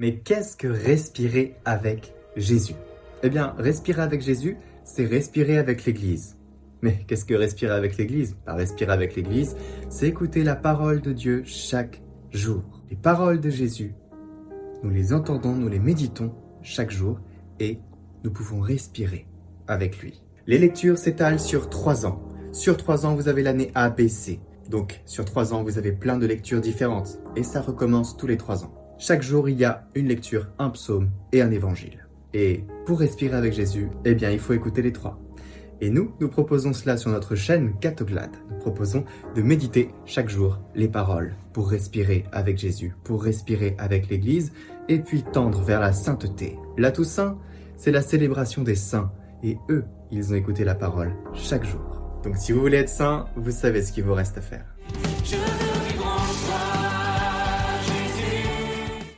Mais qu'est-ce que respirer avec Jésus? Eh bien, respirer avec Jésus, c'est respirer avec l'Église. Mais qu'est-ce que respirer avec l'Église? Bah, Respirer avec l'Église, c'est écouter la parole de Dieu chaque jour. Les paroles de Jésus, nous les entendons, nous les méditons chaque jour et nous pouvons respirer avec lui. Les lectures s'étalent sur trois ans. Sur trois ans, vous avez l'année ABC. Donc, sur trois ans, vous avez plein de lectures différentes. Et ça recommence tous les trois ans. Chaque jour, il y a une lecture, un psaume et un évangile. Et pour respirer avec Jésus, eh bien, il faut écouter les trois. Et nous, nous proposons cela sur notre chaîne Catoglade. Nous proposons de méditer chaque jour les paroles pour respirer avec Jésus, pour respirer avec l'Église et puis tendre vers la sainteté. La Toussaint, c'est la célébration des saints et eux, ils ont écouté la parole chaque jour. Donc si vous voulez être saint, vous savez ce qu'il vous reste à faire.